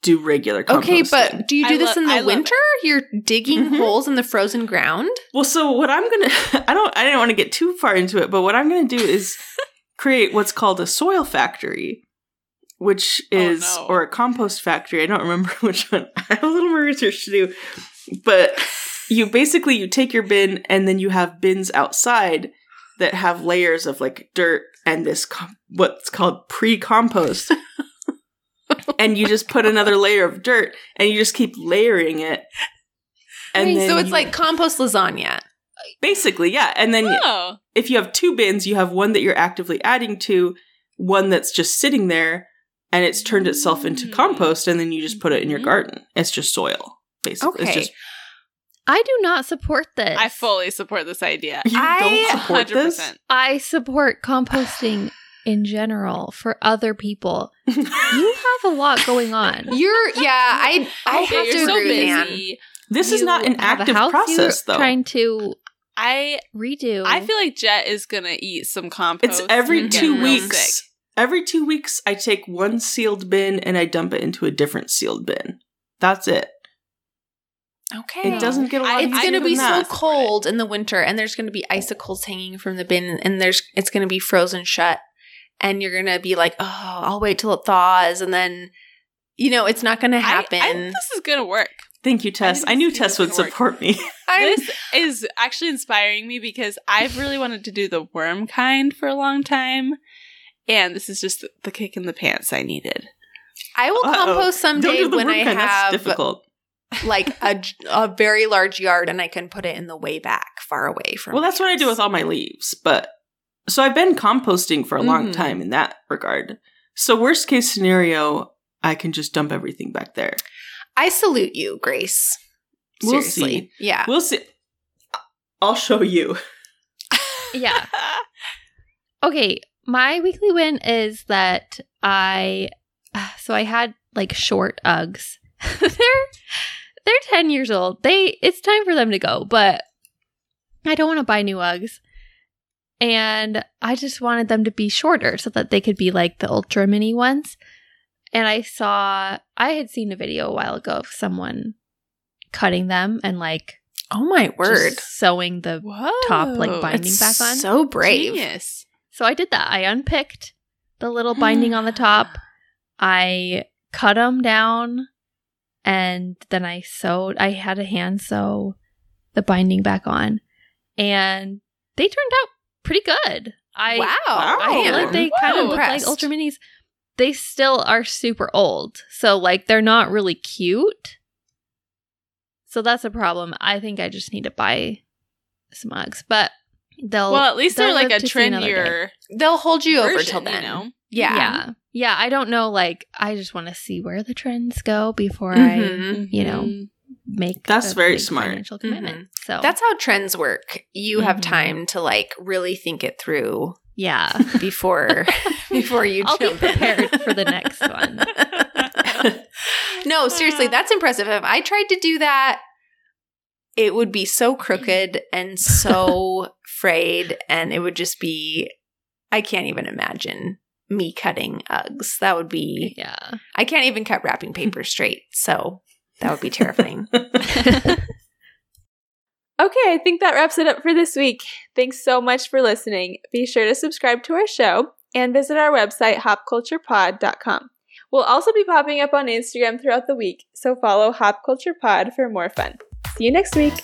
do regular composting. Okay, but do you do I this lo- in the love winter? You're digging Mhm. holes in the frozen ground? well, so what I'm gonna (laughs) I don't I didn't want to get too far into it, but what I'm gonna do is (laughs) create what's called a soil factory, which Oh, is no. or a compost factory. I don't remember (laughs) which one. I have a little more research to do, but you basically you take your bin and then you have bins outside that have layers of like dirt and this com- what's called pre-compost. And you just put another layer of dirt and you just keep layering it. And Wait, then so it's you- like compost lasagna. Basically, yeah. And then Oh. if you have two bins, you have one that you're actively adding to, one that's just sitting there and it's turned itself into Mm. compost and then you just put it in your Mhm. garden. It's just soil, basically. Okay. It's just I do not support this. I fully support this idea. you I- don't support this. I support composting in general for other people. (laughs) You have a lot going on. You're (laughs) yeah, I I Okay, have you're to so agree with Anne. busy. This is not an active process, you're though. Trying to I redo. I feel like Jet is gonna eat some compost. It's every and two weeks. sick. Every two weeks, I take one sealed bin and I dump it into a different sealed bin. That's it. Okay. It doesn't get a lot. I- it's going to be so that. cold in the winter and there's going to be icicles hanging from the bin and there's it's going to be frozen shut and you're going to be like, "Oh, I'll wait till it thaws." And then you know, it's not going to happen. I, think this is gonna work. Thank you, Tess. didn't I knew Tess would gonna work. support me. (laughs) This is actually inspiring me because I've really wanted to do the worm kind for a long time, and this is just the, the kick in the pants I needed. I will Uh-oh. compost someday do when I kind, That's have difficult. like a, (laughs) j- a very large yard and I can put it in the way back, far away from Well, my that's what I do with all my leaves. But so I've been composting for a long Mhm. time in that regard. So worst case scenario, I can just dump everything back there. I salute you, Grace. We'll see. Yeah. We'll see. I'll show you. yeah. Okay, my weekly win is that I so I had like short Uggs. (laughs) they're they're 10 years old. They it's time for them to go, but I don't want to buy new Uggs. And I just wanted them to be shorter so that they could be like the ultra mini ones. And I saw I had seen a video a while ago of someone cutting them and like Oh my word. just sewing the Whoa, top, like, binding back on. So brave. Genius. So I did that. I unpicked the little binding on the top. (gasps) I cut them down and then I sewed. I had a hand sew the binding back on and they turned out pretty good. I wow. I feel like they kind of Whoa. look like ultra minis. They still are super old. So like they're not really cute. So that's a problem. I think I just need to buy some Uggs. But they'll Well, at least they're they'll like a live to see another day. trendier They'll hold you over version, till then. You know? Yeah. yeah. Yeah, I don't know like I just want to see where the trends go before I Mhm. You know, Mhm. Make That's a very big smart. financial commitment. So That's how trends work. You have Mhm. time to like really think it through yeah. (laughs) before (laughs) before you I'll be jump in. prepared for the next one. (laughs) no, seriously, that's impressive. If I tried to do that, it would be so crooked and so frayed, and it would just be I can't even imagine me cutting Uggs. That would be Yeah. I can't even cut wrapping paper straight. So that would be terrifying. (laughs) Okay, I think that wraps it up for this week. Thanks so much for listening. Be sure to subscribe to our show and visit our website, hopculturepod.com. We'll also be popping up on Instagram throughout the week, so follow Hop Culture Pod for more fun. See you next week.